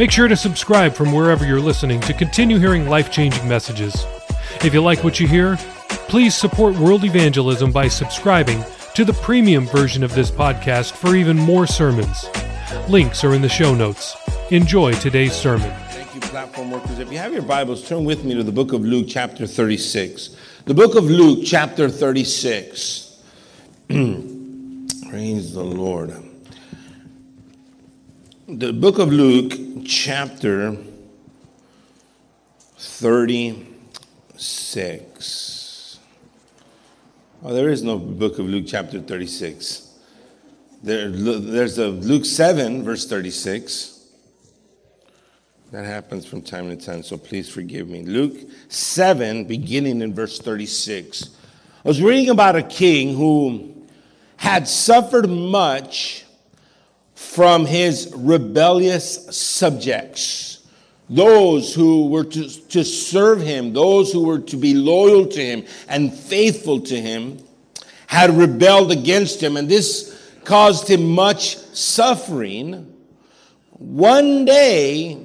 Make sure to subscribe from wherever you're listening to continue hearing life changing messages. If you like what you hear, please support world evangelism by subscribing to the premium version of this podcast for even more sermons. Links are in the show notes. Enjoy today's sermon. Thank you, platform workers. If you have your Bibles, turn with me to the book of Luke, chapter 36. The book of Luke, chapter 36. Praise the Lord. The book of Luke, chapter 36. Oh, there is no book of Luke, chapter 36. There, there's a Luke 7, verse 36. That happens from time to time, so please forgive me. Luke 7, beginning in verse 36. I was reading about a king who had suffered much from his rebellious subjects, those who were to, to serve him, those who were to be loyal to him and faithful to him, had rebelled against him, and this caused him much suffering. One day,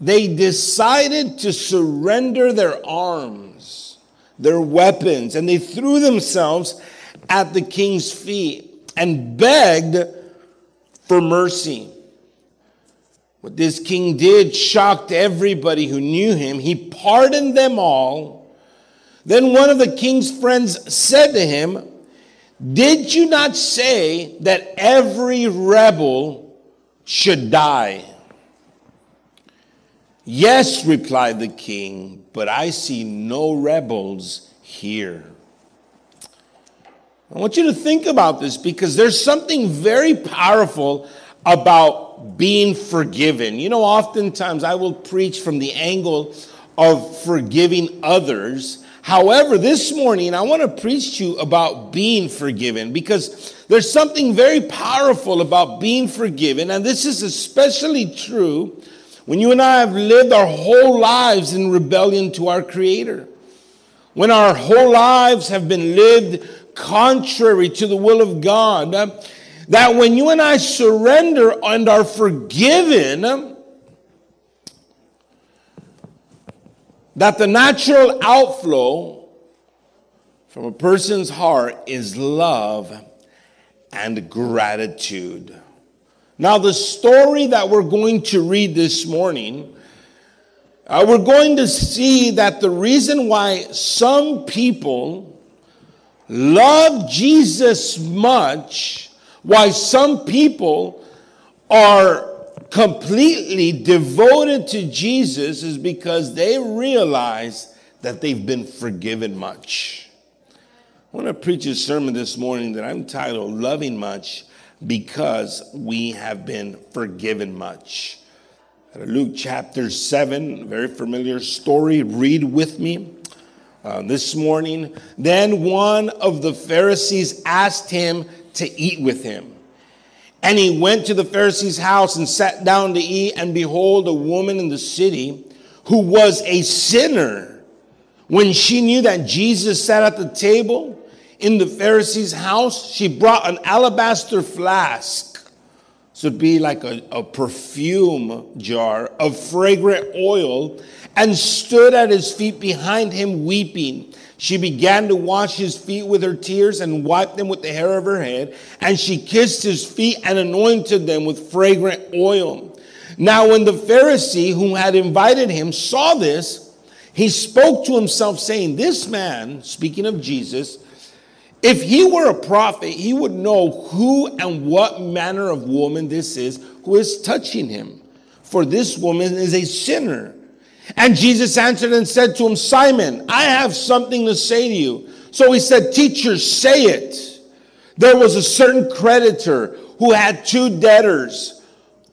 they decided to surrender their arms, their weapons, and they threw themselves at the king's feet and begged for mercy. What this king did shocked everybody who knew him. He pardoned them all. Then one of the king's friends said to him, Did you not say that every rebel should die? Yes, replied the king, but I see no rebels here. I want you to think about this because there's something very powerful about being forgiven. You know, oftentimes I will preach from the angle of forgiving others. However, this morning I want to preach to you about being forgiven because there's something very powerful about being forgiven. And this is especially true when you and I have lived our whole lives in rebellion to our Creator. When our whole lives have been lived contrary to the will of God. That when you and I surrender and are forgiven, that the natural outflow from a person's heart is love and gratitude. Now, the story that we're going to read this morning, uh, we're going to see that the reason why some people love Jesus much, why some people are completely devoted to Jesus is because they realize that they've been forgiven much. I want to preach a sermon this morning that I'm titled Loving Much Because We Have Been Forgiven Much. Luke chapter 7, very familiar story. Read with me uh, this morning. Then one of the Pharisees asked him to eat with him. And he went to the Pharisee's house and sat down to eat. And behold, a woman in the city who was a sinner, when she knew that Jesus sat at the table in the Pharisee's house, she brought an alabaster flask. So it'd be like a, a perfume jar of fragrant oil and stood at his feet behind him weeping. She began to wash his feet with her tears and wiped them with the hair of her head. And she kissed his feet and anointed them with fragrant oil. Now, when the Pharisee who had invited him saw this, he spoke to himself, saying, This man, speaking of Jesus, if he were a prophet, he would know who and what manner of woman this is who is touching him. For this woman is a sinner. And Jesus answered and said to him, Simon, I have something to say to you. So he said, Teacher, say it. There was a certain creditor who had two debtors.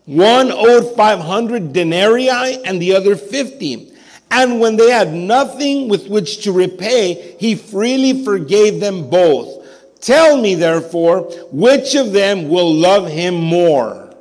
One owed 500 denarii and the other 50. And when they had nothing with which to repay, he freely forgave them both. Tell me, therefore, which of them will love him more?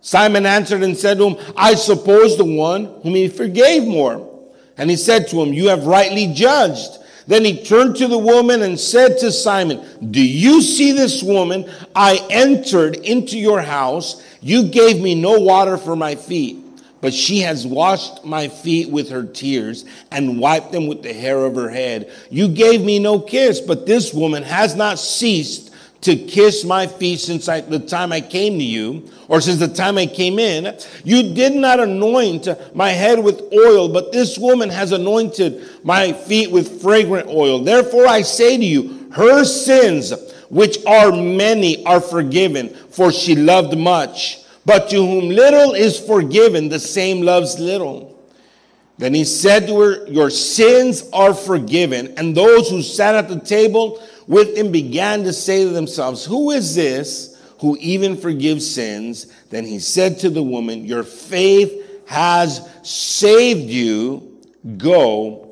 Simon answered and said to him, I suppose the one whom he forgave more. And he said to him, You have rightly judged. Then he turned to the woman and said to Simon, Do you see this woman? I entered into your house. You gave me no water for my feet but she has washed my feet with her tears and wiped them with the hair of her head. You gave me no kiss, but this woman has not ceased to kiss my feet since I, the time I came to you, or since the time I came in. You did not anoint my head with oil, but this woman has anointed my feet with fragrant oil. Therefore I say to you, her sins, which are many, are forgiven, for she loved much. But to whom little is forgiven, the same loves little. Then he said to her, Your sins are forgiven. And those who sat at the table with him began to say to themselves, Who is this who even forgives sins? Then he said to the woman, Your faith has saved you. Go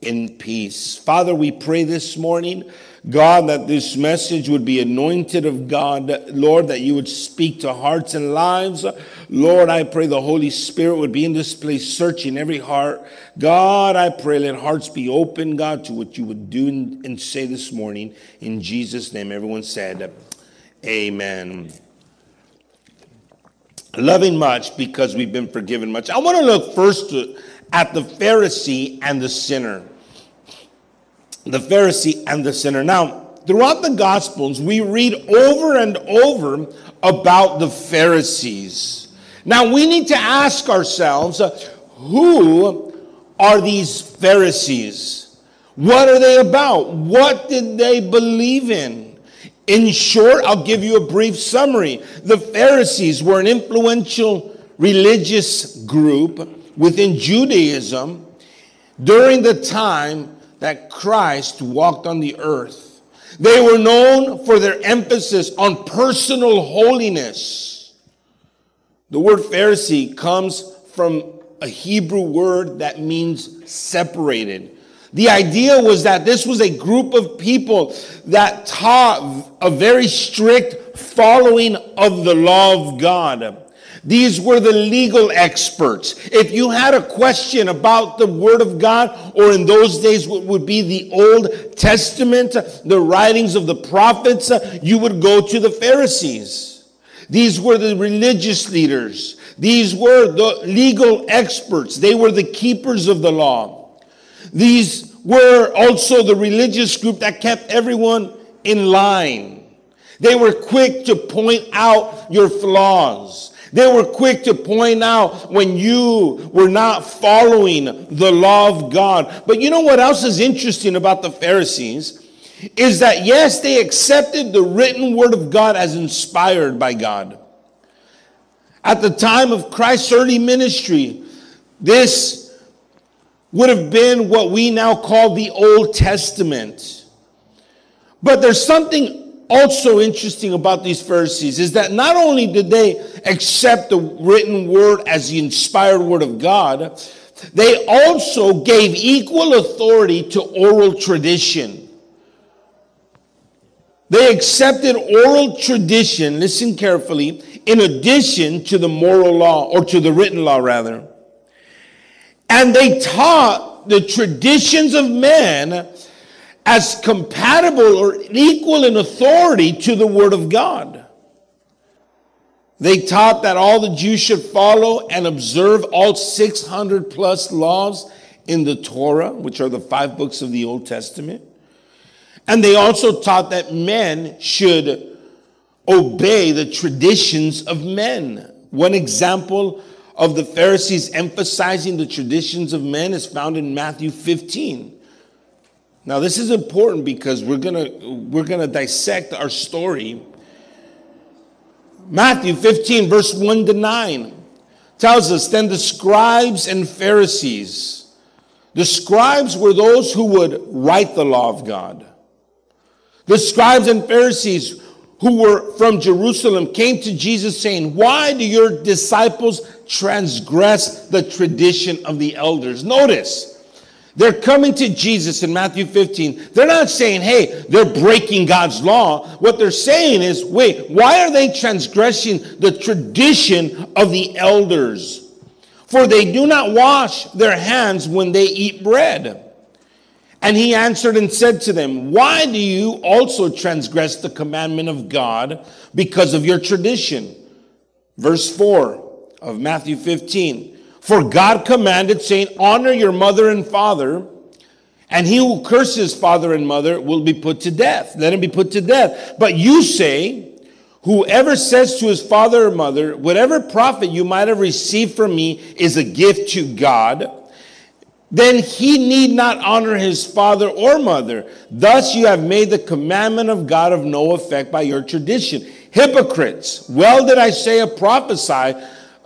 in peace. Father, we pray this morning God, that this message would be anointed of God. Lord, that you would speak to hearts and lives. Lord, I pray the Holy Spirit would be in this place searching every heart. God, I pray let hearts be open, God, to what you would do and say this morning. In Jesus' name, everyone said, Amen. Loving much because we've been forgiven much. I want to look first at the Pharisee and the sinner the Pharisee and the sinner. Now, throughout the Gospels, we read over and over about the Pharisees. Now, we need to ask ourselves uh, who are these Pharisees? What are they about? What did they believe in? In short, I'll give you a brief summary. The Pharisees were an influential religious group within Judaism during the time that Christ walked on the earth. They were known for their emphasis on personal holiness. The word Pharisee comes from a Hebrew word that means separated. The idea was that this was a group of people that taught a very strict following of the law of God. These were the legal experts. If you had a question about the Word of God, or in those days what would be the Old Testament, the writings of the prophets, you would go to the Pharisees. These were the religious leaders. These were the legal experts. They were the keepers of the law. These were also the religious group that kept everyone in line. They were quick to point out your flaws. They were quick to point out when you were not following the law of God. But you know what else is interesting about the Pharisees? Is that yes, they accepted the written word of God as inspired by God. At the time of Christ's early ministry, this would have been what we now call the Old Testament. But there's something also interesting about these Pharisees is that not only did they accept the written word as the inspired word of God, they also gave equal authority to oral tradition. They accepted oral tradition, listen carefully, in addition to the moral law, or to the written law, rather. And they taught the traditions of men as compatible or equal in authority to the Word of God. They taught that all the Jews should follow and observe all 600 plus laws in the Torah, which are the five books of the Old Testament. And they also taught that men should obey the traditions of men. One example of the Pharisees emphasizing the traditions of men is found in Matthew 15. Now, this is important because we're gonna we're gonna dissect our story. Matthew 15, verse 1 to 9, tells us then the scribes and Pharisees. The scribes were those who would write the law of God. The scribes and Pharisees who were from Jerusalem came to Jesus saying, Why do your disciples transgress the tradition of the elders? Notice, they're coming to Jesus in Matthew 15. They're not saying, hey, they're breaking God's law. What they're saying is, wait, why are they transgressing the tradition of the elders? For they do not wash their hands when they eat bread. And he answered and said to them, Why do you also transgress the commandment of God because of your tradition? Verse 4 of Matthew 15. For God commanded, saying, Honor your mother and father, and he who curses father and mother will be put to death. Let him be put to death. But you say, Whoever says to his father or mother, Whatever profit you might have received from me is a gift to God, then he need not honor his father or mother. Thus you have made the commandment of God of no effect by your tradition. Hypocrites, well did I say or prophesy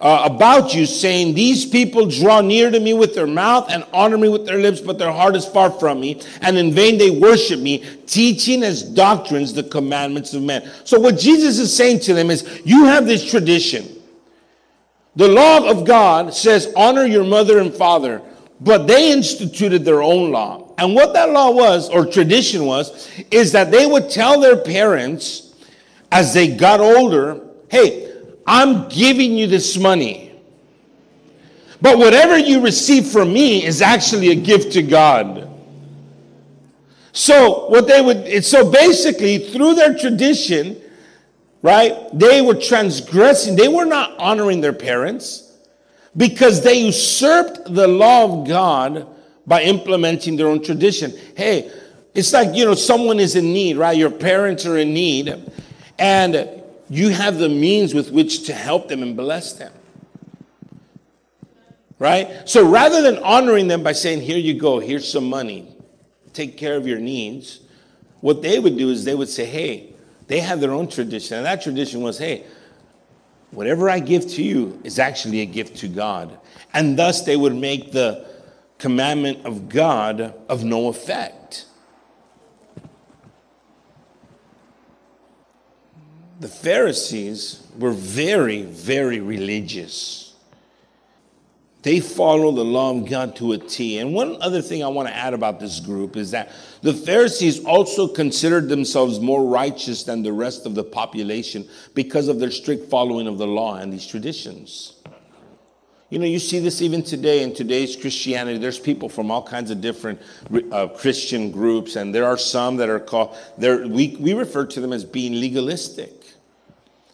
uh, about you, saying, These people draw near to me with their mouth and honor me with their lips, but their heart is far from me, and in vain they worship me, teaching as doctrines the commandments of men. So, what Jesus is saying to them is, You have this tradition. The law of God says, Honor your mother and father, but they instituted their own law. And what that law was, or tradition was, is that they would tell their parents as they got older, Hey, I'm giving you this money. But whatever you receive from me is actually a gift to God. So what they would so basically through their tradition, right? They were transgressing. They were not honoring their parents because they usurped the law of God by implementing their own tradition. Hey, it's like, you know, someone is in need, right? Your parents are in need and you have the means with which to help them and bless them. Right? So rather than honoring them by saying, Here you go, here's some money, take care of your needs, what they would do is they would say, Hey, they have their own tradition. And that tradition was, Hey, whatever I give to you is actually a gift to God. And thus they would make the commandment of God of no effect. The Pharisees were very, very religious. They follow the law of God to a T. And one other thing I want to add about this group is that the Pharisees also considered themselves more righteous than the rest of the population because of their strict following of the law and these traditions. You know, you see this even today in today's Christianity. There's people from all kinds of different uh, Christian groups, and there are some that are called, we, we refer to them as being legalistic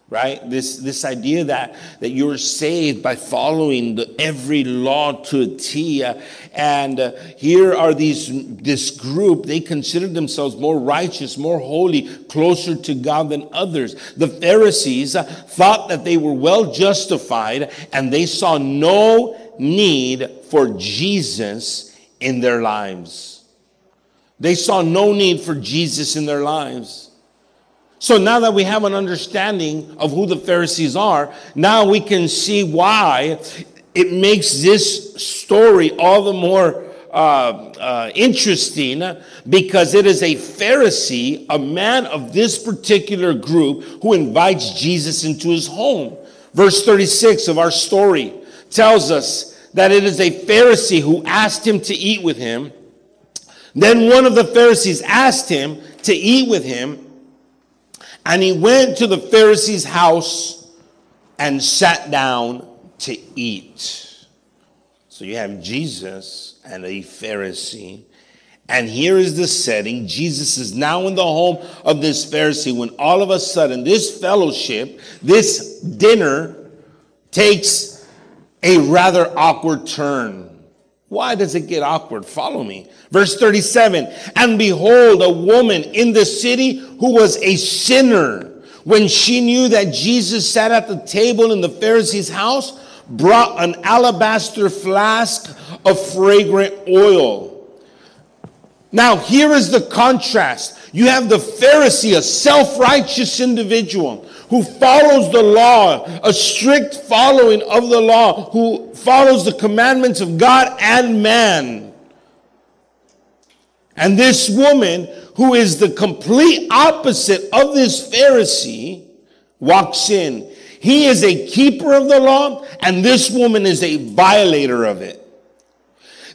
right? This this idea that that you're saved by following the, every law to a t uh, and uh, here are these this group they considered themselves more righteous more holy closer to god than others. The pharisees uh, thought that they were well justified and they saw no need for jesus in their lives. They saw no need for jesus in their lives so now that we have an understanding of who the Pharisees are, now we can see why it makes this story all the more uh, uh, interesting because it is a Pharisee, a man of this particular group, who invites Jesus into his home. Verse 36 of our story tells us that it is a Pharisee who asked him to eat with him. Then one of the Pharisees asked him to eat with him. And he went to the Pharisee's house and sat down to eat. So you have Jesus and a Pharisee. And here is the setting. Jesus is now in the home of this Pharisee when all of a sudden this fellowship, this dinner takes a rather awkward turn. Why does it get awkward? Follow me. Verse 37 And behold, a woman in the city who was a sinner, when she knew that Jesus sat at the table in the Pharisee's house, brought an alabaster flask of fragrant oil. Now, here is the contrast. You have the Pharisee, a self righteous individual who follows the law, a strict following of the law, who follows the commandments of God and man. And this woman, who is the complete opposite of this Pharisee, walks in. He is a keeper of the law, and this woman is a violator of it.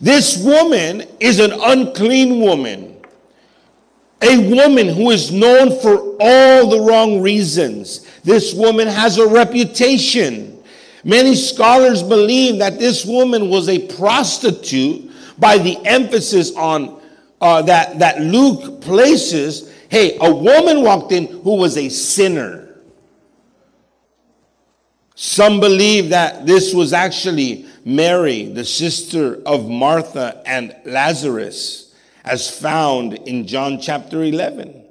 This woman is an unclean woman, a woman who is known for all the wrong reasons. This woman has a reputation. Many scholars believe that this woman was a prostitute by the emphasis on uh, that, that Luke places. Hey, a woman walked in who was a sinner. Some believe that this was actually Mary, the sister of Martha and Lazarus, as found in John chapter 11.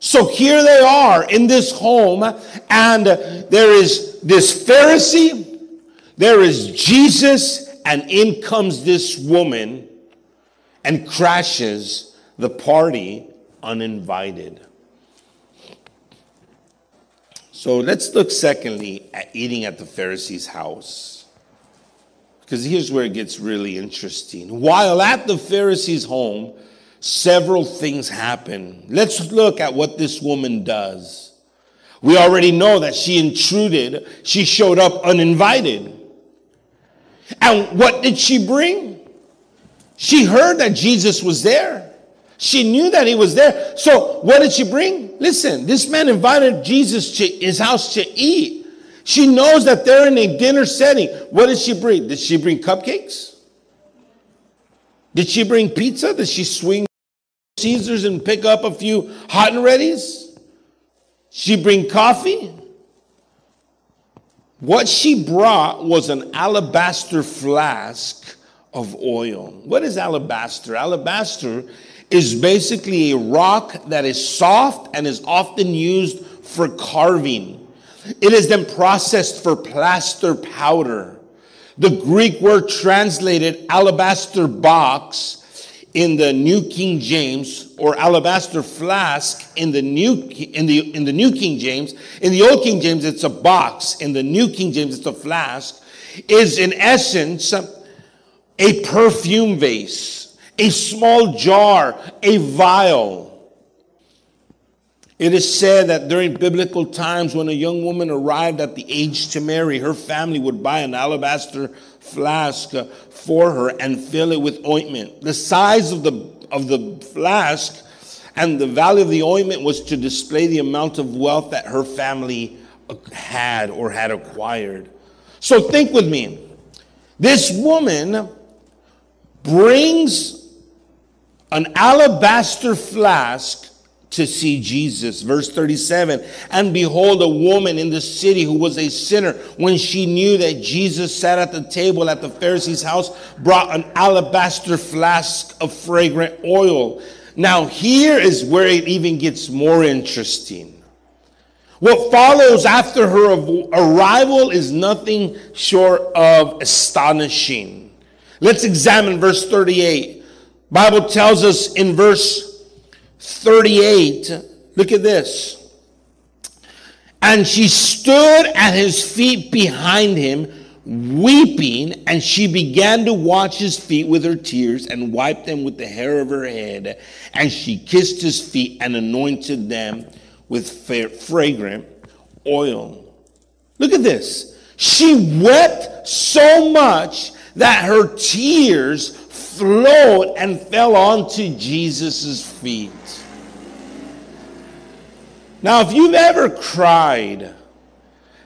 So here they are in this home, and there is this Pharisee, there is Jesus, and in comes this woman and crashes the party uninvited. So let's look secondly at eating at the Pharisee's house. Because here's where it gets really interesting. While at the Pharisee's home, several things happen. Let's look at what this woman does. We already know that she intruded, she showed up uninvited. And what did she bring? She heard that Jesus was there. She knew that he was there. So what did she bring? Listen, this man invited Jesus to his house to eat. She knows that they're in a dinner setting. What did she bring? Did she bring cupcakes? Did she bring pizza? Did she swing Caesars and pick up a few hot and ready's? She bring coffee? What she brought was an alabaster flask of oil. What is alabaster? Alabaster is basically a rock that is soft and is often used for carving. It is then processed for plaster powder. The Greek word translated alabaster box in the New King James or alabaster flask in the New in the in the New King James. In the Old King James, it's a box. In the New King James, it's a flask. Is in essence a perfume vase a small jar, a vial. It is said that during biblical times, when a young woman arrived at the age to marry, her family would buy an alabaster flask for her and fill it with ointment. The size of the, of the flask and the value of the ointment was to display the amount of wealth that her family had or had acquired. So think with me. This woman brings an alabaster flask to see Jesus. Verse 37 And behold, a woman in the city who was a sinner, when she knew that Jesus sat at the table at the Pharisee's house, brought an alabaster flask of fragrant oil. Now, here is where it even gets more interesting. What follows after her arrival is nothing short of astonishing. Let's examine verse 38. Bible tells us in verse 38, look at this. And she stood at his feet behind him, weeping, and she began to wash his feet with her tears and wiped them with the hair of her head. And she kissed his feet and anointed them with fragrant oil. Look at this. She wept so much that her tears flowed and fell onto Jesus' feet. Now, if you've ever cried,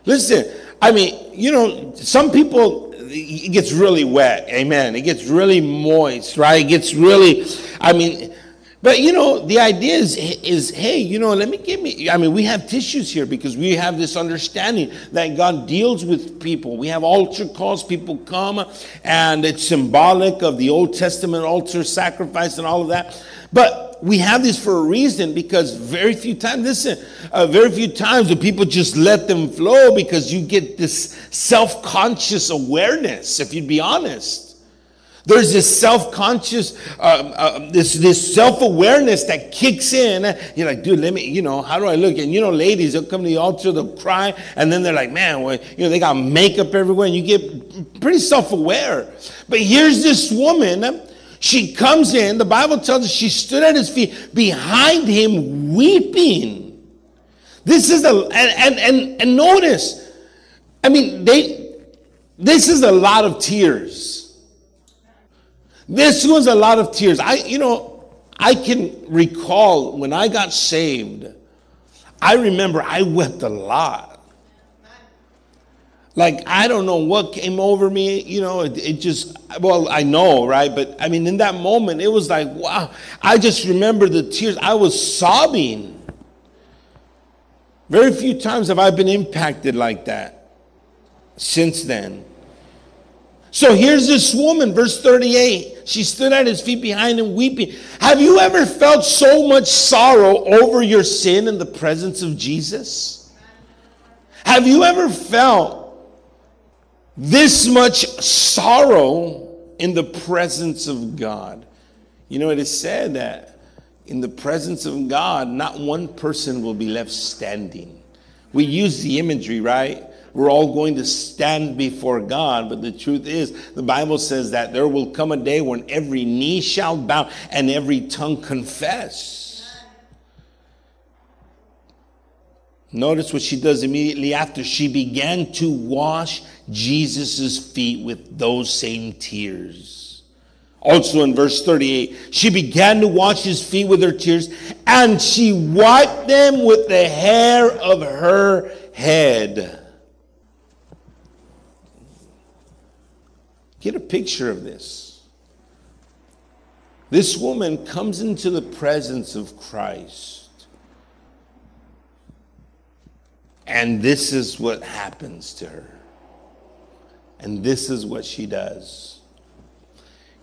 listen, I mean, you know, some people, it gets really wet. Amen. It gets really moist, right? It gets really, I mean, but you know, the idea is, is hey, you know, let me give me. I mean, we have tissues here because we have this understanding that God deals with people. We have altar calls, people come, and it's symbolic of the Old Testament altar sacrifice and all of that. But we have this for a reason because very few times, listen, uh, very few times do people just let them flow because you get this self conscious awareness, if you'd be honest. There's this self-conscious, uh, uh, this this self-awareness that kicks in. You're like, dude, let me, you know, how do I look? And you know, ladies, they'll come to the altar, they'll cry, and then they're like, man, well, you know, they got makeup everywhere, and you get pretty self-aware. But here's this woman She comes in, the Bible tells us she stood at his feet behind him weeping. This is a, and, and, and, notice, I mean, they, this is a lot of tears. This was a lot of tears. I, you know, I can recall when I got saved, I remember I wept a lot. Like, I don't know what came over me. You know, it, it, just, well, I know, right? But I mean, in that moment, it was like, wow. I just remember the tears. I was sobbing. Very few times have I been impacted like that since then. So here's this woman, verse 38. She stood at his feet behind him weeping. Have you ever felt so much sorrow over your sin in the presence of Jesus? Have you ever felt this much sorrow in the presence of God. You know, it is said that in the presence of God, not one person will be left standing. We use the imagery, right? We're all going to stand before God, but the truth is, the Bible says that there will come a day when every knee shall bow and every tongue confess. Notice what she does immediately after. She began to wash Jesus' feet with those same tears. Also in verse 38, she began to wash his feet with her tears, and she wiped them with the hair of her head. Get a picture of this. This woman comes into the presence of Christ And this is what happens to her. And this is what she does.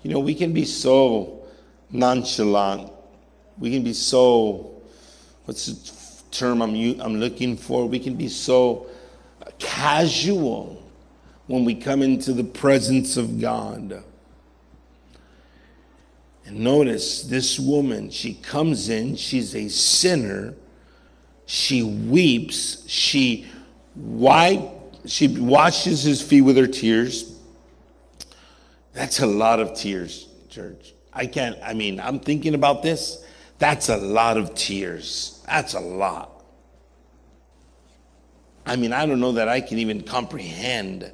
You know, we can be so nonchalant. We can be so, what's the term I'm, I'm looking for? We can be so casual when we come into the presence of God. And notice this woman, she comes in, she's a sinner she weeps. She wipe, she washes his feet with her tears. That's a lot of tears, church. I can't, I mean, I'm thinking about this. That's a lot of tears. That's a lot. I mean, I don't know that I can even comprehend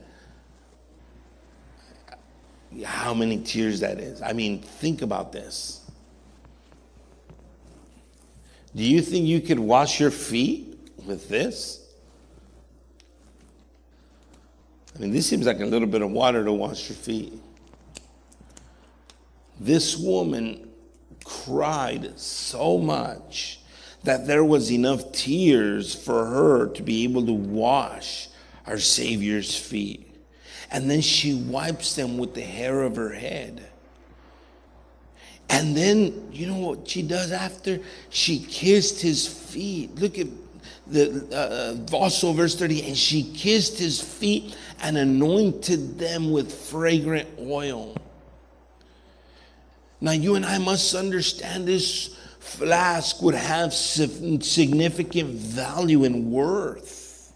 how many tears that is. I mean, think about this. Do you think you could wash your feet with this? I mean, this seems like a little bit of water to wash your feet. This woman cried so much that there was enough tears for her to be able to wash our Savior's feet. And then she wipes them with the hair of her head. And then, you know what she does after? She kissed his feet. Look at the uh, also verse 30 and she kissed his feet and anointed them with fragrant oil. Now, you and I must understand this flask would have significant value and worth.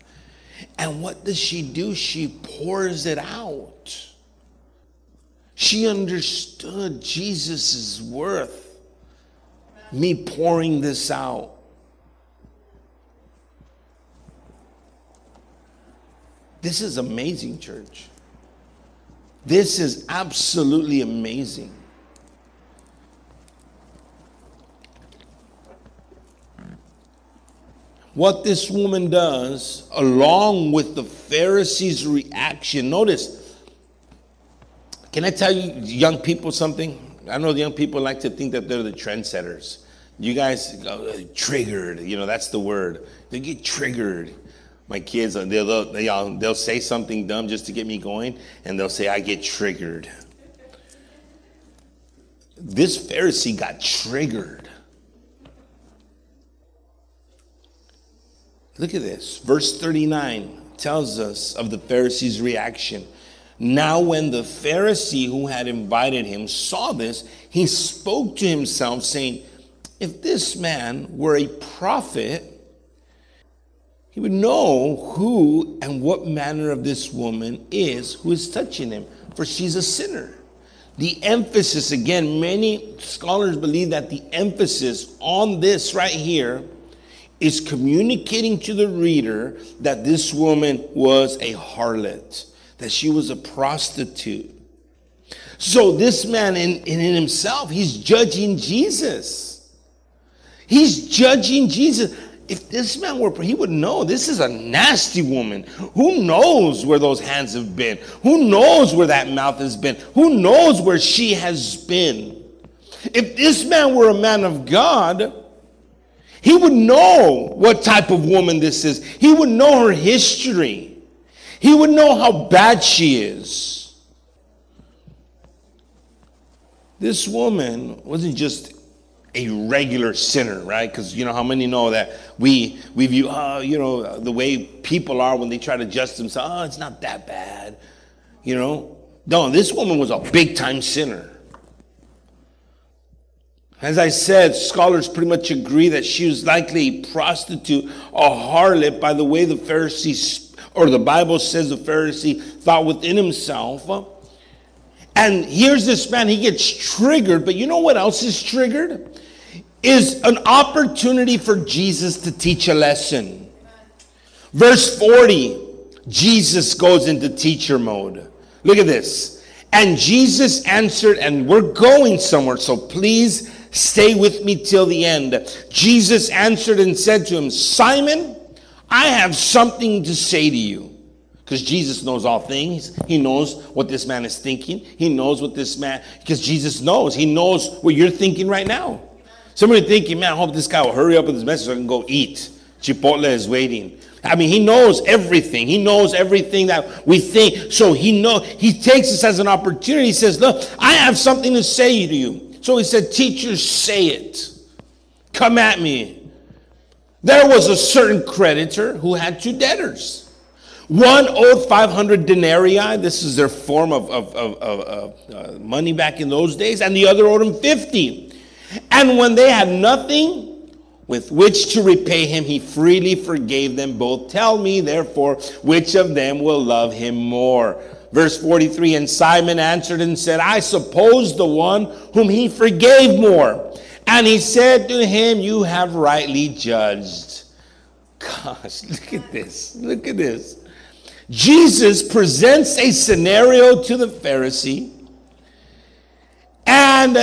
And what does she do? She pours it out. She understood Jesus' worth. Me pouring this out. This is amazing, church. This is absolutely amazing. What this woman does, along with the Pharisees' reaction, notice can I tell you, young people, something? I know the young people like to think that they're the trendsetters. You guys go, triggered, you know, that's the word. They get triggered. My kids, uh, they'll, they'll, they'll say something dumb just to get me going, and they'll say, I get triggered. This Pharisee got triggered. Look at this. Verse 39 tells us of the Pharisee's reaction. Now, when the Pharisee who had invited him saw this, he spoke to himself, saying, If this man were a prophet, he would know who and what manner of this woman is who is touching him, for she's a sinner. the emphasis, again, many scholars believe that the emphasis on this right here is communicating to the reader that this woman was a harlot, that she was a prostitute. So this man in, in himself, he's judging Jesus. He's judging Jesus. If this man were, he would know this is a nasty woman. Who knows where those hands have been? Who knows where that mouth has been? Who knows where she has been? If this man were a man of God, he would know what type of woman this is. He would know her history. He would know how bad she is. This woman wasn't just a regular sinner, right? Because you know how many know that we we view, oh, you know, the way people are when they try to adjust themselves. Oh, it's not that bad, you know. No, this woman was a big time sinner. As I said, scholars pretty much agree that she was likely a prostitute, a harlot, by the way the Pharisees or the Bible says the Pharisee thought within himself. And here's this man, he gets triggered, but you know what else is triggered? Is an opportunity for Jesus to teach a lesson. Verse 40, Jesus goes into teacher mode. Look at this. And Jesus answered, and we're going somewhere, so please stay with me till the end. Jesus answered and said to him, Simon, I have something to say to you because Jesus knows all things. He knows what this man is thinking. He knows what this man, because Jesus knows. He knows what you're thinking right now. Somebody thinking, man, I hope this guy will hurry up with his message so I can go eat. Chipotle is waiting. I mean, he knows everything. He knows everything that we think. So he know he takes this as an opportunity. He says, Look, I have something to say to you. So he said, Teachers, say it. Come at me. There was a certain creditor who had two debtors. One owed 500 denarii. This is their form of, of, of, of uh, money back in those days. And the other owed him 50. And when they had nothing with which to repay him, he freely forgave them both. Tell me, therefore, which of them will love him more? Verse 43 And Simon answered and said, I suppose the one whom he forgave more. And he said to him, You have rightly judged. Gosh, look at this. Look at this. Jesus presents a scenario to the Pharisee, and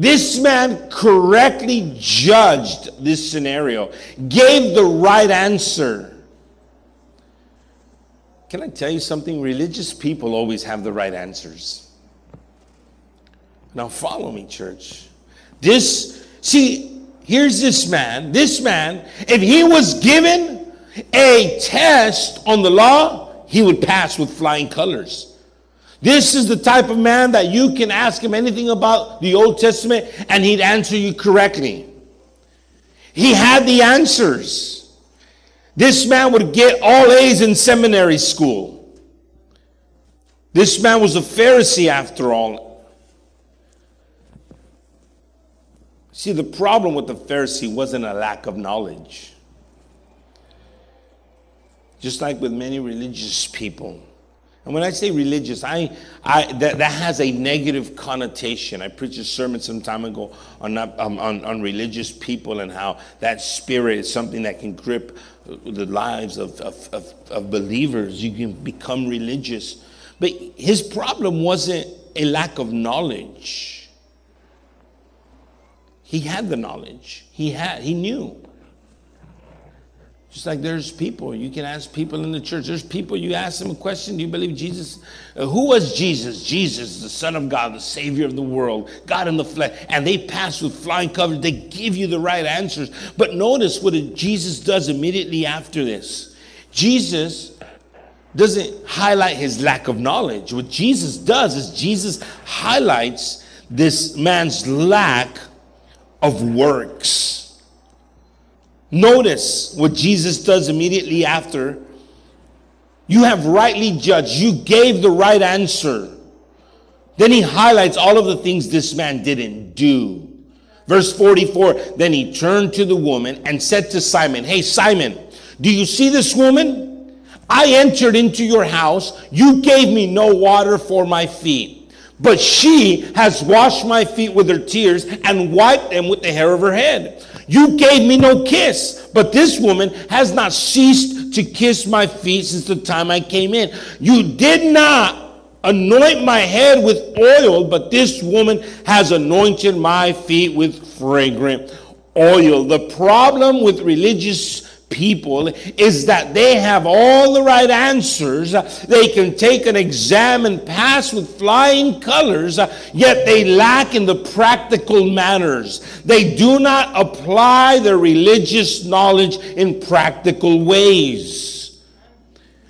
this man correctly judged this scenario, gave the right answer. Can I tell you something? Religious people always have the right answers. Now, follow me, church. This, see, here's this man. This man, if he was given a test on the law, he would pass with flying colors. This is the type of man that you can ask him anything about the Old Testament and he'd answer you correctly. He had the answers. This man would get all A's in seminary school. This man was a Pharisee after all. See, the problem with the Pharisee wasn't a lack of knowledge just like with many religious people. And when I say religious, I, I that, that has a negative connotation. I preached a sermon some time ago on, um, on, on religious people and how that spirit is something that can grip the lives of, of, of, of believers. You can become religious. But his problem wasn't a lack of knowledge. He had the knowledge. He had, he knew. Just like there's people, you can ask people in the church. There's people, you ask them a question Do you believe Jesus? Uh, who was Jesus? Jesus, the Son of God, the Savior of the world, God in the flesh. And they pass with flying colors. They give you the right answers. But notice what Jesus does immediately after this. Jesus doesn't highlight his lack of knowledge. What Jesus does is Jesus highlights this man's lack of works. Notice what Jesus does immediately after. You have rightly judged. You gave the right answer. Then he highlights all of the things this man didn't do. Verse 44 Then he turned to the woman and said to Simon, Hey, Simon, do you see this woman? I entered into your house. You gave me no water for my feet But she has washed my feet with her tears and wiped them with the hair of her head. You gave me no kiss, but this woman has not ceased to kiss my feet since the time I came in. You did not anoint my head with oil, but this woman has anointed my feet with fragrant oil. The problem with religious people is that they have all the right answers. They can take an exam and pass with flying colors, yet they lack in the practical manners. They do not apply their religious knowledge in practical ways.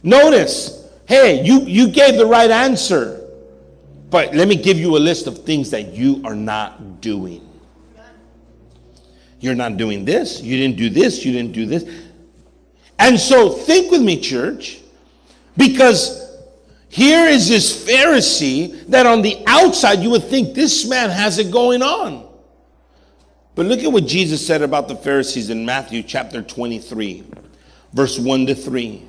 Notice, hey, you, you gave the right answer, but let me give you a list of things that you are not doing. You're not doing this. You didn't do this. You didn't do this. And so think with me, church, because here is this Pharisee that on the outside you would think this man has it going on. But look at what Jesus said about the Pharisees in Matthew chapter 23, verse 1 to 3.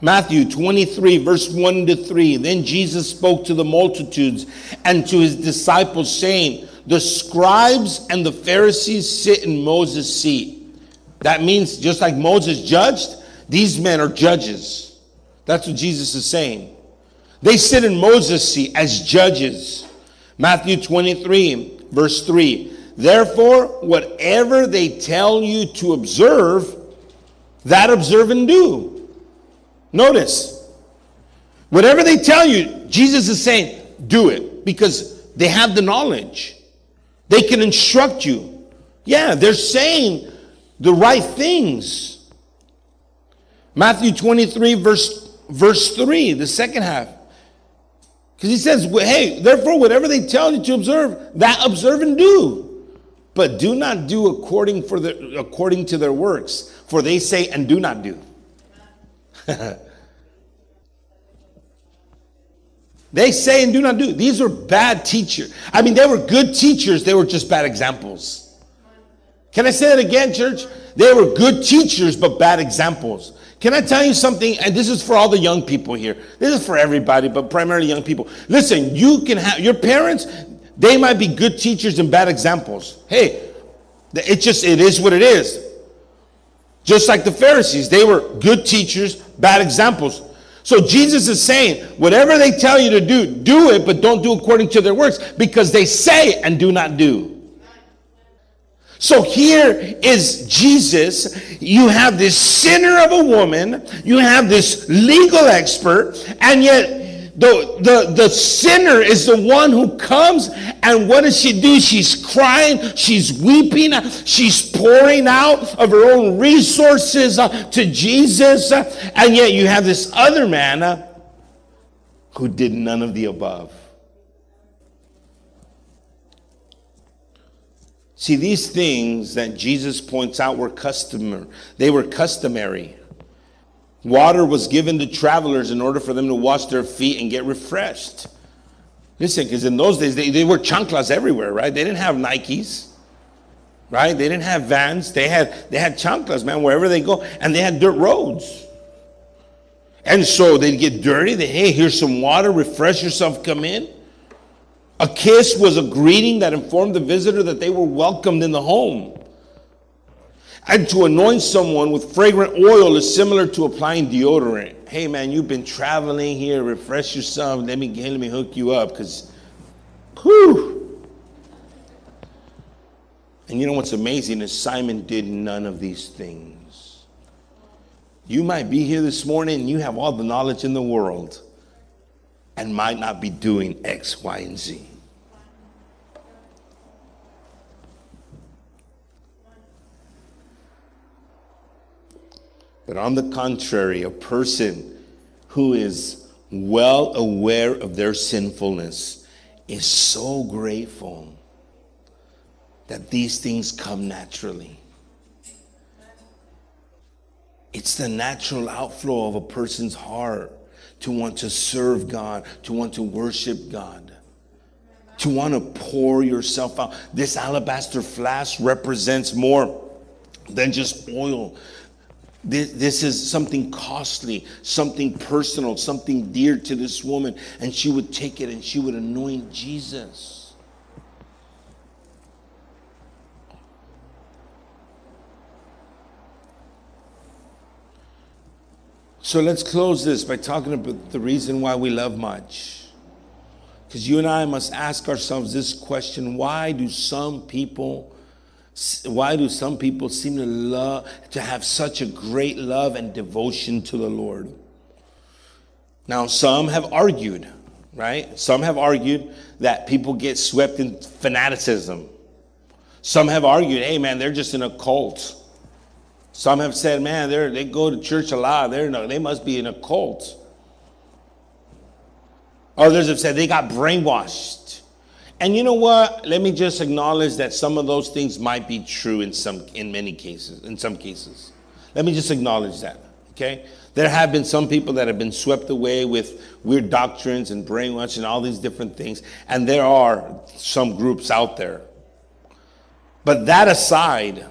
Matthew 23, verse 1 to 3. Then Jesus spoke to the multitudes and to his disciples, saying, The scribes and the Pharisees sit in Moses' seat. That means just like Moses judged, these men are judges. That's what Jesus is saying. They sit in Moses' seat as judges. Matthew 23, verse 3. Therefore, whatever they tell you to observe, that observe and do. Notice, whatever they tell you, Jesus is saying, do it because they have the knowledge. They can instruct you. Yeah, they're saying the right things. Matthew 23, verse, verse 3, the second half. Because he says, hey, therefore, whatever they tell you to observe, that observe and do. But do not do according, for the, according to their works, for they say and do not do. they say and do not do. These are bad teachers. I mean, they were good teachers, they were just bad examples. Can I say that again, church? They were good teachers, but bad examples. Can I tell you something? And this is for all the young people here. This is for everybody, but primarily young people. Listen, you can have your parents, they might be good teachers and bad examples. Hey, it just it is what it is. Just like the Pharisees, they were good teachers, bad examples. So Jesus is saying, whatever they tell you to do, do it, but don't do according to their works, because they say and do not do. So here is Jesus. You have this sinner of a woman, you have this legal expert, and yet the, the, the sinner is the one who comes, and what does she do? She's crying, she's weeping, she's pouring out of her own resources uh, to Jesus, and yet you have this other man uh, who did none of the above. See, these things that Jesus points out were customer. They were customary. Water was given to travelers in order for them to wash their feet and get refreshed. Listen, because in those days they, they were chanclas everywhere, right? They didn't have Nikes, right? They didn't have vans. They had they had chanclas, man, wherever they go, and they had dirt roads. And so they'd get dirty. They, hey, here's some water, refresh yourself, come in. A kiss was a greeting that informed the visitor that they were welcomed in the home. And to anoint someone with fragrant oil is similar to applying deodorant. Hey man, you've been traveling here, refresh yourself. Let me let me hook you up because whew. And you know what's amazing is Simon did none of these things. You might be here this morning and you have all the knowledge in the world and might not be doing X, Y, and Z. But on the contrary, a person who is well aware of their sinfulness is so grateful that these things come naturally. It's the natural outflow of a person's heart to want to serve God, to want to worship God, to want to pour yourself out. This alabaster flask represents more than just oil This, this is something costly, something personal, something dear to this woman. And she would take it and she would anoint Jesus. So let's close this by talking about the reason why we love much. Because you and I must ask ourselves this question why do some people why do some people seem to love to have such a great love and devotion to the Lord? Now, some have argued, right? Some have argued that people get swept in fanaticism. Some have argued, hey man, they're just in a cult. Some have said, man, they they go to church a lot. They're they must be in a cult. Others have said they got brainwashed. And you know what? Let me just acknowledge that some of those things might be true in some in many cases, in some cases. Let me just acknowledge that. Okay? There have been some people that have been swept away with weird doctrines and brainwash and all these different things. And there are some groups out there. But that aside,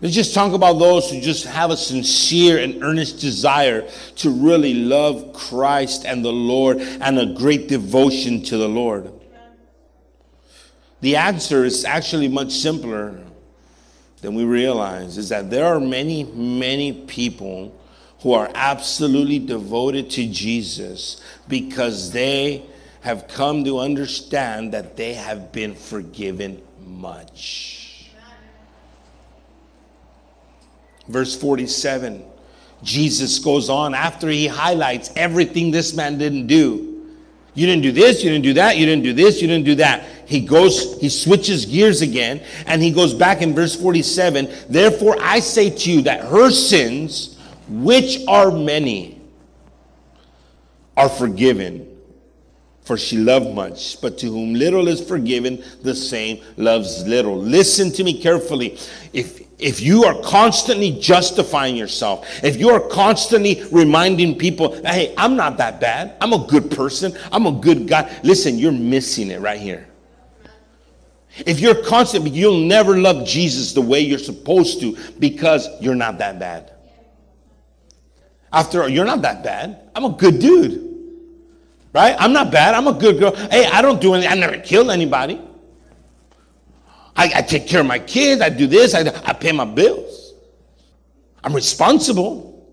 Let's just talk about those who just have a sincere and earnest desire to really love Christ and the Lord and a great devotion to the Lord. The answer is actually much simpler than we realize is that there are many, many people who are absolutely devoted to Jesus because they have come to understand that they have been forgiven much. Verse 47, Jesus goes on after he highlights everything this man didn't do. You didn't do this, you didn't do that, you didn't do this, you didn't do that. He goes, he switches gears again, and he goes back in verse 47 Therefore I say to you that her sins, which are many, are forgiven. For she loved much, but to whom little is forgiven, the same loves little. Listen to me carefully. If if you are constantly justifying yourself, if you are constantly reminding people, hey, I'm not that bad, I'm a good person, I'm a good guy, listen, you're missing it right here. If you're constantly, you'll never love Jesus the way you're supposed to because you're not that bad. After all, you're not that bad. I'm a good dude. Right? I'm not bad. I'm a good girl. Hey, I don't do anything. I never killed anybody. I, I take care of my kids. I do this. I, I pay my bills. I'm responsible.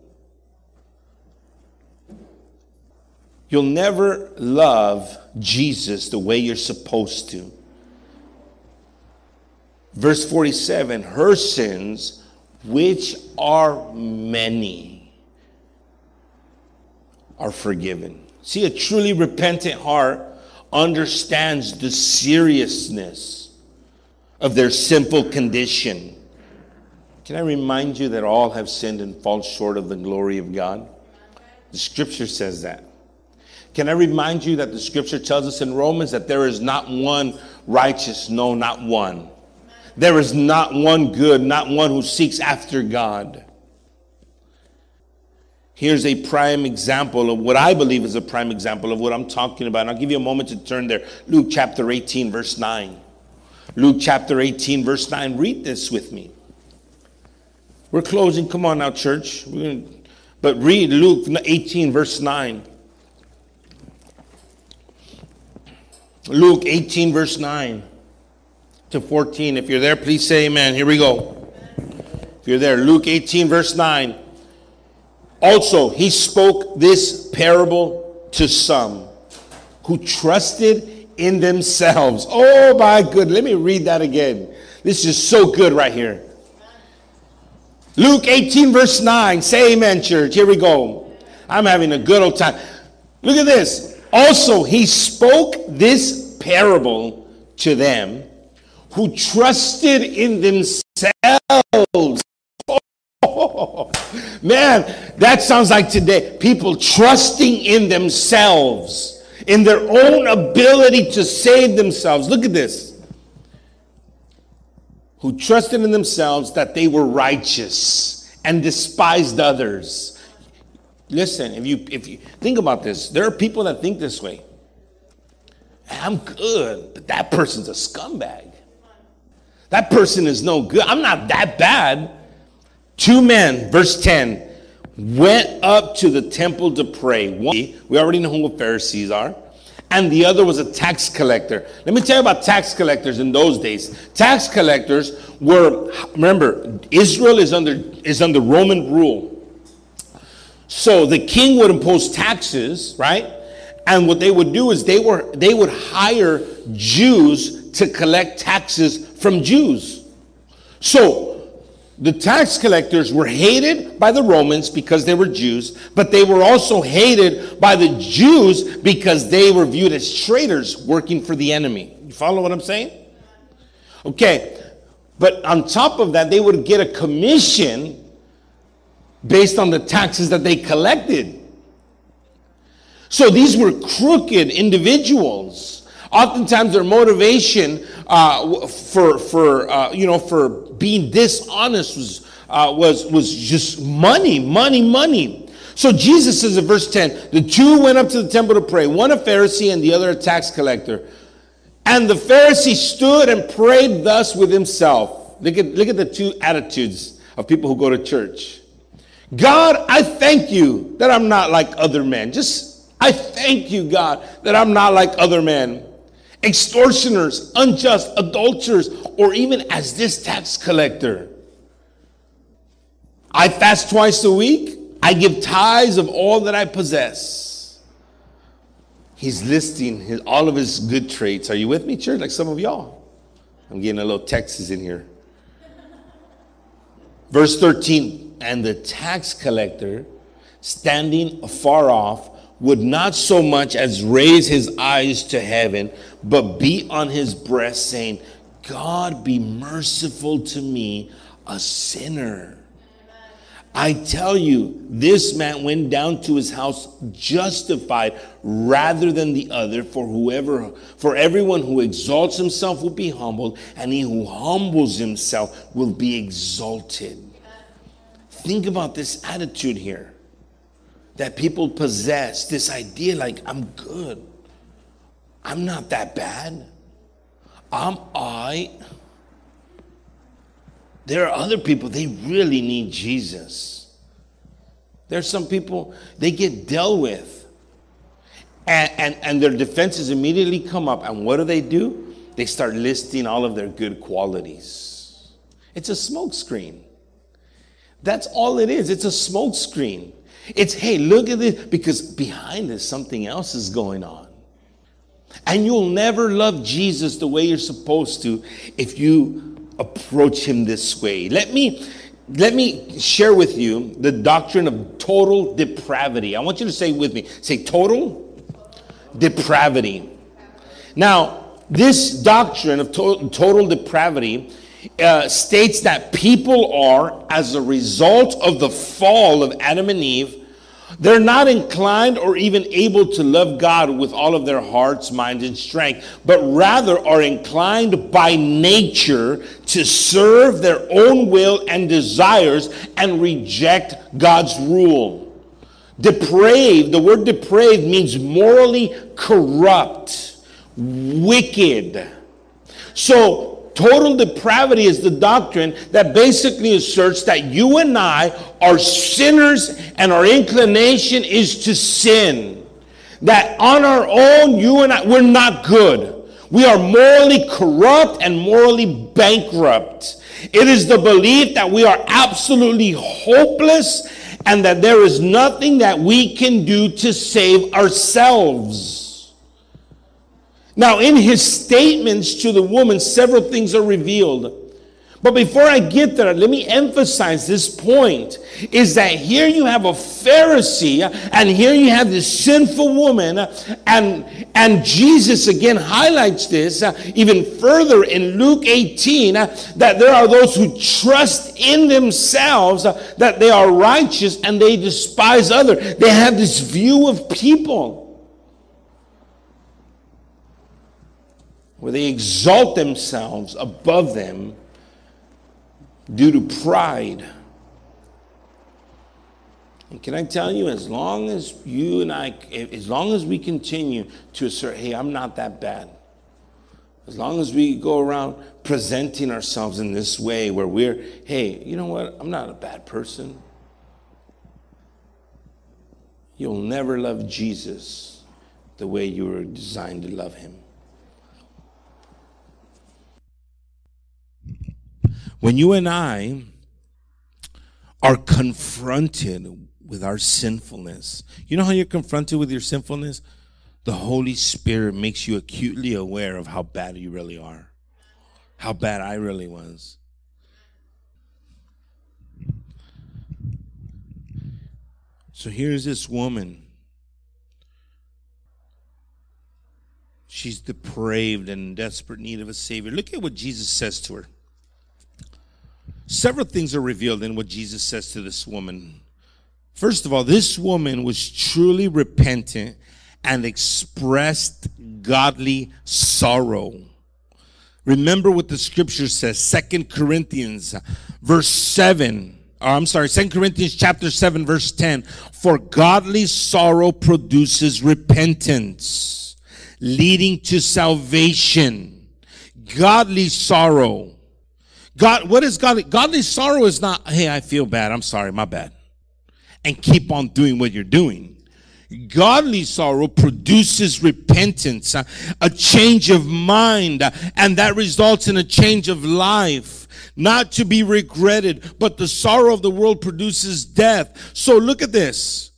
You'll never love Jesus the way you're supposed to. Verse 47 her sins, which are many, are forgiven. See, a truly repentant heart understands the seriousness of their simple condition. Can I remind you that all have sinned and fall short of the glory of God? The scripture says that. Can I remind you that the scripture tells us in Romans that there is not one righteous, no, not one. There is not one good, not one who seeks after God. Here's a prime example of what I believe is a prime example of what I'm talking about. And I'll give you a moment to turn there. Luke chapter 18, verse 9. Luke chapter 18, verse 9. Read this with me. We're closing. Come on now, church. Gonna, but read Luke 18, verse 9. Luke 18, verse 9 to 14. If you're there, please say amen. Here we go. If you're there, Luke 18, verse 9. Also, he spoke this parable to some who trusted in themselves. Oh my good. Let me read that again. This is so good right here. Luke 18, verse 9. Say amen, church. Here we go. I'm having a good old time. Look at this. Also, he spoke this parable to them who trusted in themselves. Oh, man, that sounds like today. People trusting in themselves in their own ability to save themselves. Look at this. Who trusted in themselves that they were righteous and despised others. Listen, if you if you think about this, there are people that think this way. I'm good, but that person's a scumbag. That person is no good. I'm not that bad. Two men, verse 10, went up to the temple to pray. One, we already know who the Pharisees are. And the other was a tax collector. Let me tell you about tax collectors in those days. Tax collectors were, remember, Israel is under, is under Roman rule. So the king would impose taxes, right? And what they would do is they were they would hire Jews to collect taxes from Jews. So the tax collectors were hated by the Romans because they were Jews, but they were also hated by the Jews because they were viewed as traitors working for the enemy. You follow what I'm saying? Okay, but on top of that, they would get a commission based on the taxes that they collected. So these were crooked individuals. Oftentimes, their motivation uh, for for uh, you know for being dishonest was uh, was was just money, money, money. So Jesus says in verse ten, the two went up to the temple to pray, one a Pharisee and the other a tax collector. And the Pharisee stood and prayed thus with himself. Look at look at the two attitudes of people who go to church. God, I thank you that I'm not like other men. Just, I thank you, God, that I'm not like other men. Extortioners, unjust, adulterers, or even as this tax collector. I fast twice a week. I give tithes of all that I possess. He's listing his, all of his good traits. Are you with me, church? Like some of y'all. I'm getting a little Texas in here. Verse 13 and the tax collector, standing afar off, would not so much as raise his eyes to heaven, but beat on his breast, saying, God be merciful to me, a sinner. I tell you, this man went down to his house justified rather than the other, for whoever, for everyone who exalts himself will be humbled, and he who humbles himself will be exalted. Think about this attitude here that people possess this idea like, I'm good. I'm not that bad. I'm I. There are other people, they really need Jesus. There's some people, they get dealt with. And, and, and their defenses immediately come up. And what do they do? They start listing all of their good qualities. It's a smokescreen. That's all it is. It's a smoke screen. It's, hey, look at this, because behind this, something else is going on. And you'll never love Jesus the way you're supposed to if you approach him this way. Let me let me share with you the doctrine of total depravity. I want you to say with me, say total depravity. Now, this doctrine of to- total depravity uh, states that people are, as a result of the fall of Adam and Eve, they're not inclined or even able to love God with all of their hearts, minds, and strength, but rather are inclined by nature to serve their own will and desires and reject God's rule. Depraved, the word depraved means morally corrupt, wicked. So total depravity is the doctrine that basically asserts that you and I are sinners and our inclination is to sin. That on our own, you and I, we're not good. We are morally corrupt and morally bankrupt. It is the belief that we are absolutely hopeless and that there is nothing that we can do to save ourselves. Now, in his statements to the woman, several things are revealed. But before I get there, let me emphasize this point is that here you have a Pharisee and here you have this sinful woman and and Jesus again highlights this uh, even further in Luke 18 uh, that there are those who trust in themselves uh, that they are righteous and they despise others. They have this view of people. Where they exalt themselves above them due to pride. And can I tell you, as long as you and I, as long as we continue to assert, hey, I'm not that bad, As long as we go around presenting ourselves in this way where we're, hey, you know what? I'm not a bad person. You'll never love Jesus the way you were designed to love him. When you and I are confronted with our sinfulness, you know how you're confronted with your sinfulness? The Holy Spirit makes you acutely aware of how bad you really are, how bad I really was. So here's this woman. She's depraved and in desperate need of a Savior. Look at what Jesus says to her. Several things are revealed in what Jesus says to this woman. First of all, this woman was truly repentant and expressed godly sorrow. Remember what the scripture says, Second Corinthians verse 7 or I'm sorry, Second Corinthians chapter 7, verse 10. For godly sorrow produces repentance, leading to salvation. Godly sorrow. God, what is godly? Godly sorrow is not, hey, I feel bad. I'm sorry, my bad. And keep on doing what you're doing. Godly sorrow produces repentance, uh, a change of mind, uh, and that results in a change of life not to be regretted, but the sorrow of the world produces death. So look at this.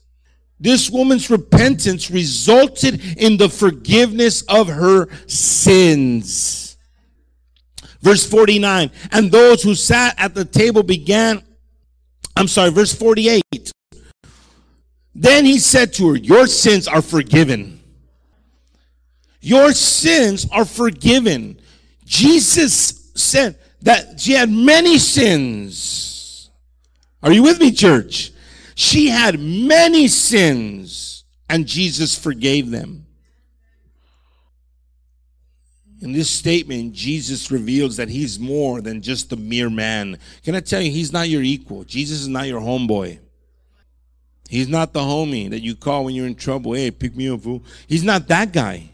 This woman's repentance resulted in the forgiveness of her sins. Verse 49, and those who sat at the table began, I'm sorry, verse 48. Then he said to her, Your sins are forgiven. Your sins are forgiven. Jesus said, that she had many sins. Are you with me, church? She had many sins, and Jesus forgave them. In this statement, Jesus reveals that he's more than just a mere man. Can I tell you, he's not your equal. Jesus is not your homeboy. He's not the homie that you call when you're in trouble. Hey, pick me up, fool. He's not that guy.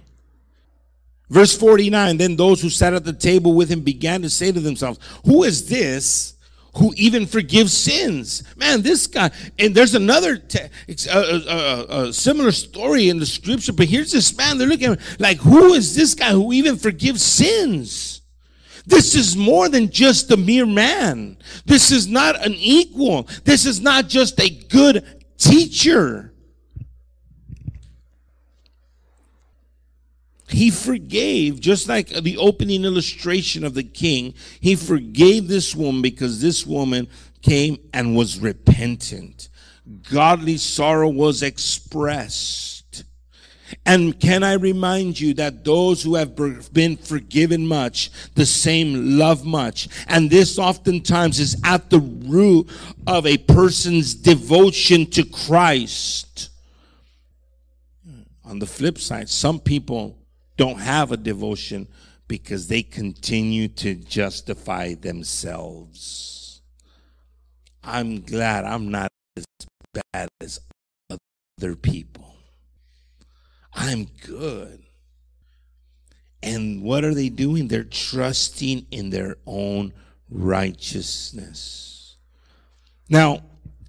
Verse 49 Then those who sat at the table with him began to say to themselves, Who is this who even forgives sins? Man, this guy. And there's another te- a, a, a, similar story in the scripture, but here's this man. They're looking like, Who is this guy who even forgives sins? This is more than just a mere man. This is not an equal. This is not just a good teacher. He forgave, just like the opening illustration of the king, he forgave this woman because this woman came and was repentant. Godly sorrow was expressed. And can I remind you that those who have been forgiven much, the same love much. And this oftentimes is at the root of a person's devotion to Christ. On the flip side, some people don't have a devotion because they continue to justify themselves. I'm glad I'm not as bad as other people. I'm good. And what are they doing? They're trusting in their own righteousness. Now,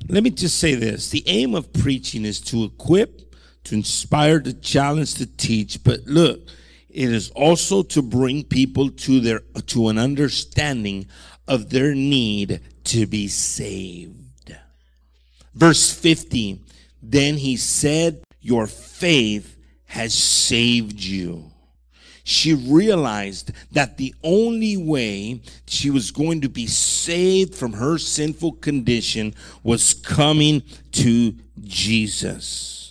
let me just say this the aim of preaching is to equip to inspire, to challenge, to teach. But look, it is also to bring people to their to an understanding of their need to be saved. Verse 50, then he said, Your faith has saved you. She realized that the only way she was going to be saved from her sinful condition was coming to Jesus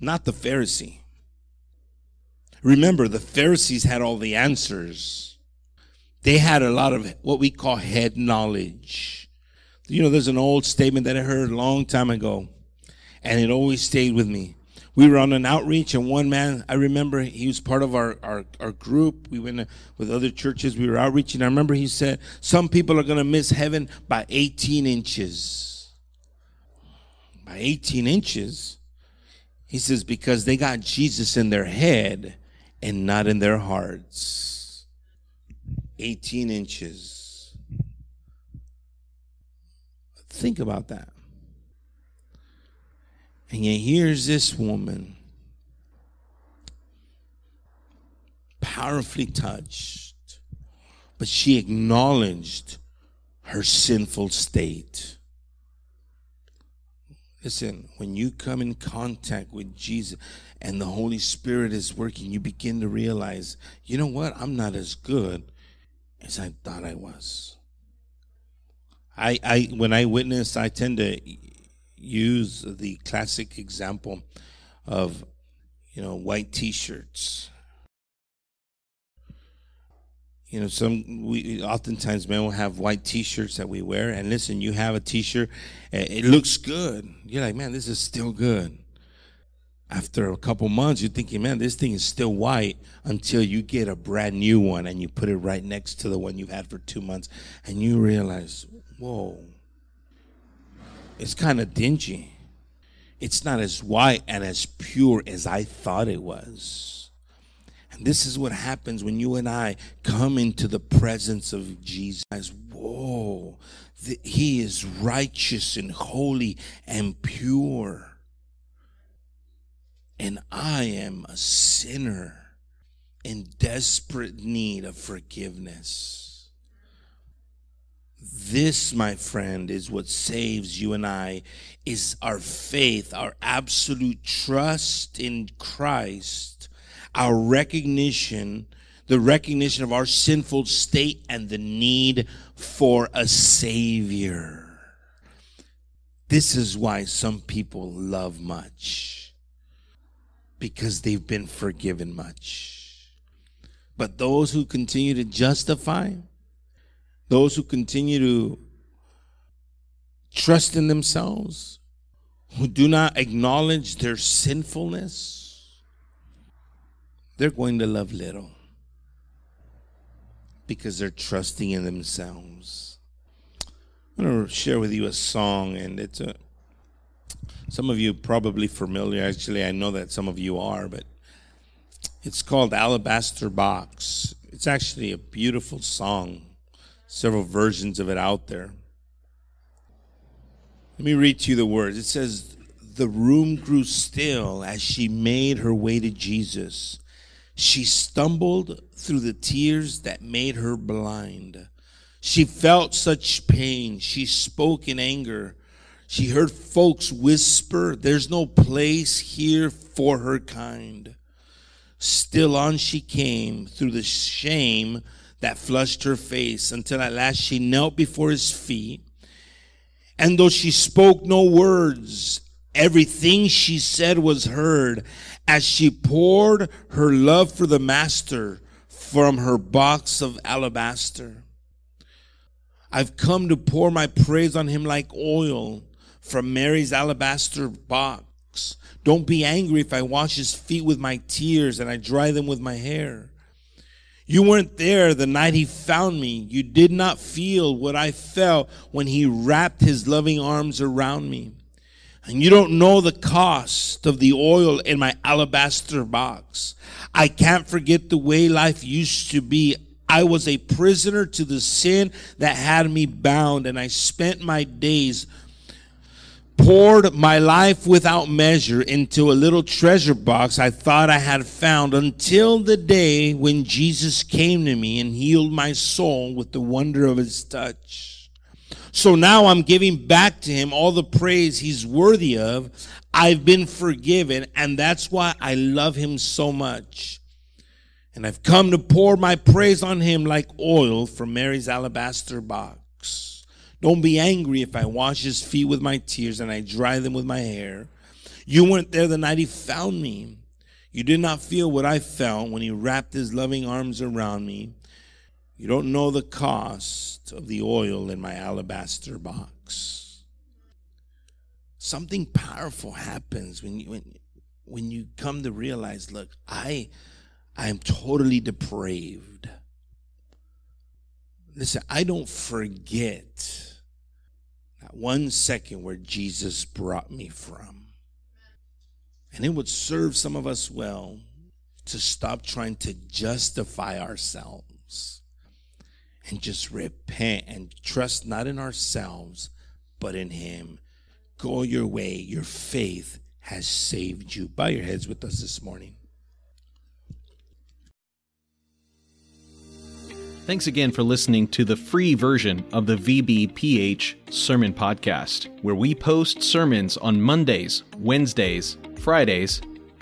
not the Pharisee. Remember, the Pharisees had all the answers. They had a lot of what we call head knowledge. You know, there's an old statement that I heard a long time ago, and it always stayed with me. We were on an outreach, and one man, I remember he was part of our, our, our group. We went with other churches, we were outreaching. I remember he said, Some people are going to miss heaven by 18 inches. By 18 inches? He says, because they got Jesus in their head and not in their hearts. 18 inches. Think about that. And yet, here's this woman, powerfully touched, but she acknowledged her sinful state. Listen, when you come in contact with Jesus and the Holy Spirit is working, you begin to realize, you know what? I'm not as good as I thought I was. I, I when I witness, I tend to use the classic example of you know white t-shirts you know some we oftentimes men will have white t-shirts that we wear and listen you have a t-shirt it looks good. You're like man this is still good. After a couple months you're thinking man this thing is still white until you get a brand new one and you put it right next to the one you've had for two months and you realize whoa. It's kind of dingy. It's not as white and as pure as I thought it was. This is what happens when you and I come into the presence of Jesus. Whoa, the, he is righteous and holy and pure. And I am a sinner in desperate need of forgiveness. This, my friend, is what saves you and I is our faith, our absolute trust in Christ, our recognition, the recognition of our sinful state and the need for a savior. This is why some people love much because they've been forgiven much. But those who continue to justify, those who continue to trust in themselves, who do not acknowledge their sinfulness, they're going to love little because they're trusting in themselves. I'm going to share with you a song, and it's a some of you probably familiar. Actually, I know that some of you are, but it's called Alabaster Box. It's actually a beautiful song several versions of it out there. Let me read to you the words. It says, The room grew still as she made her way to Jesus. She stumbled through the tears that made her blind. She felt such pain. She spoke in anger. She heard folks whisper, There's no place here for her kind. Still on she came through the shame that flushed her face until at last she knelt before his feet. And though she spoke no words, everything she said was heard as she poured her love for the master from her box of alabaster. I've come to pour my praise on him like oil from Mary's alabaster box. Don't be angry if I wash his feet with my tears and I dry them with my hair. You weren't there the night he found me. You did not feel what I felt when he wrapped his loving arms around me. And you don't know the cost of the oil in my alabaster box. I can't forget the way life used to be. I was a prisoner to the sin that had me bound, and I spent my days poured my life without measure into a little treasure box I thought I had found until the day when Jesus came to me and healed my soul with the wonder of his touch. So now I'm giving back to him all the praise he's worthy of. I've been forgiven, and that's why I love him so much. And I've come to pour my praise on him like oil from Mary's alabaster box. Don't be angry if I wash his feet with my tears and I dry them with my hair. You weren't there the night he found me. You did not feel what I felt when he wrapped his loving arms around me. You don't know the cost of the oil in my alabaster box. Something powerful happens when you when, when you come to realize, look, I I am totally depraved. Listen, I don't forget that one second where Jesus brought me from. And it would serve some of us well to stop trying to justify ourselves and just repent and trust not in ourselves, but in Him. Go your way. Your faith has saved you. Bow your heads with us this morning. Thanks again for listening to the free version of the VBPH Sermon Podcast, where we post sermons on Mondays, Wednesdays, Fridays,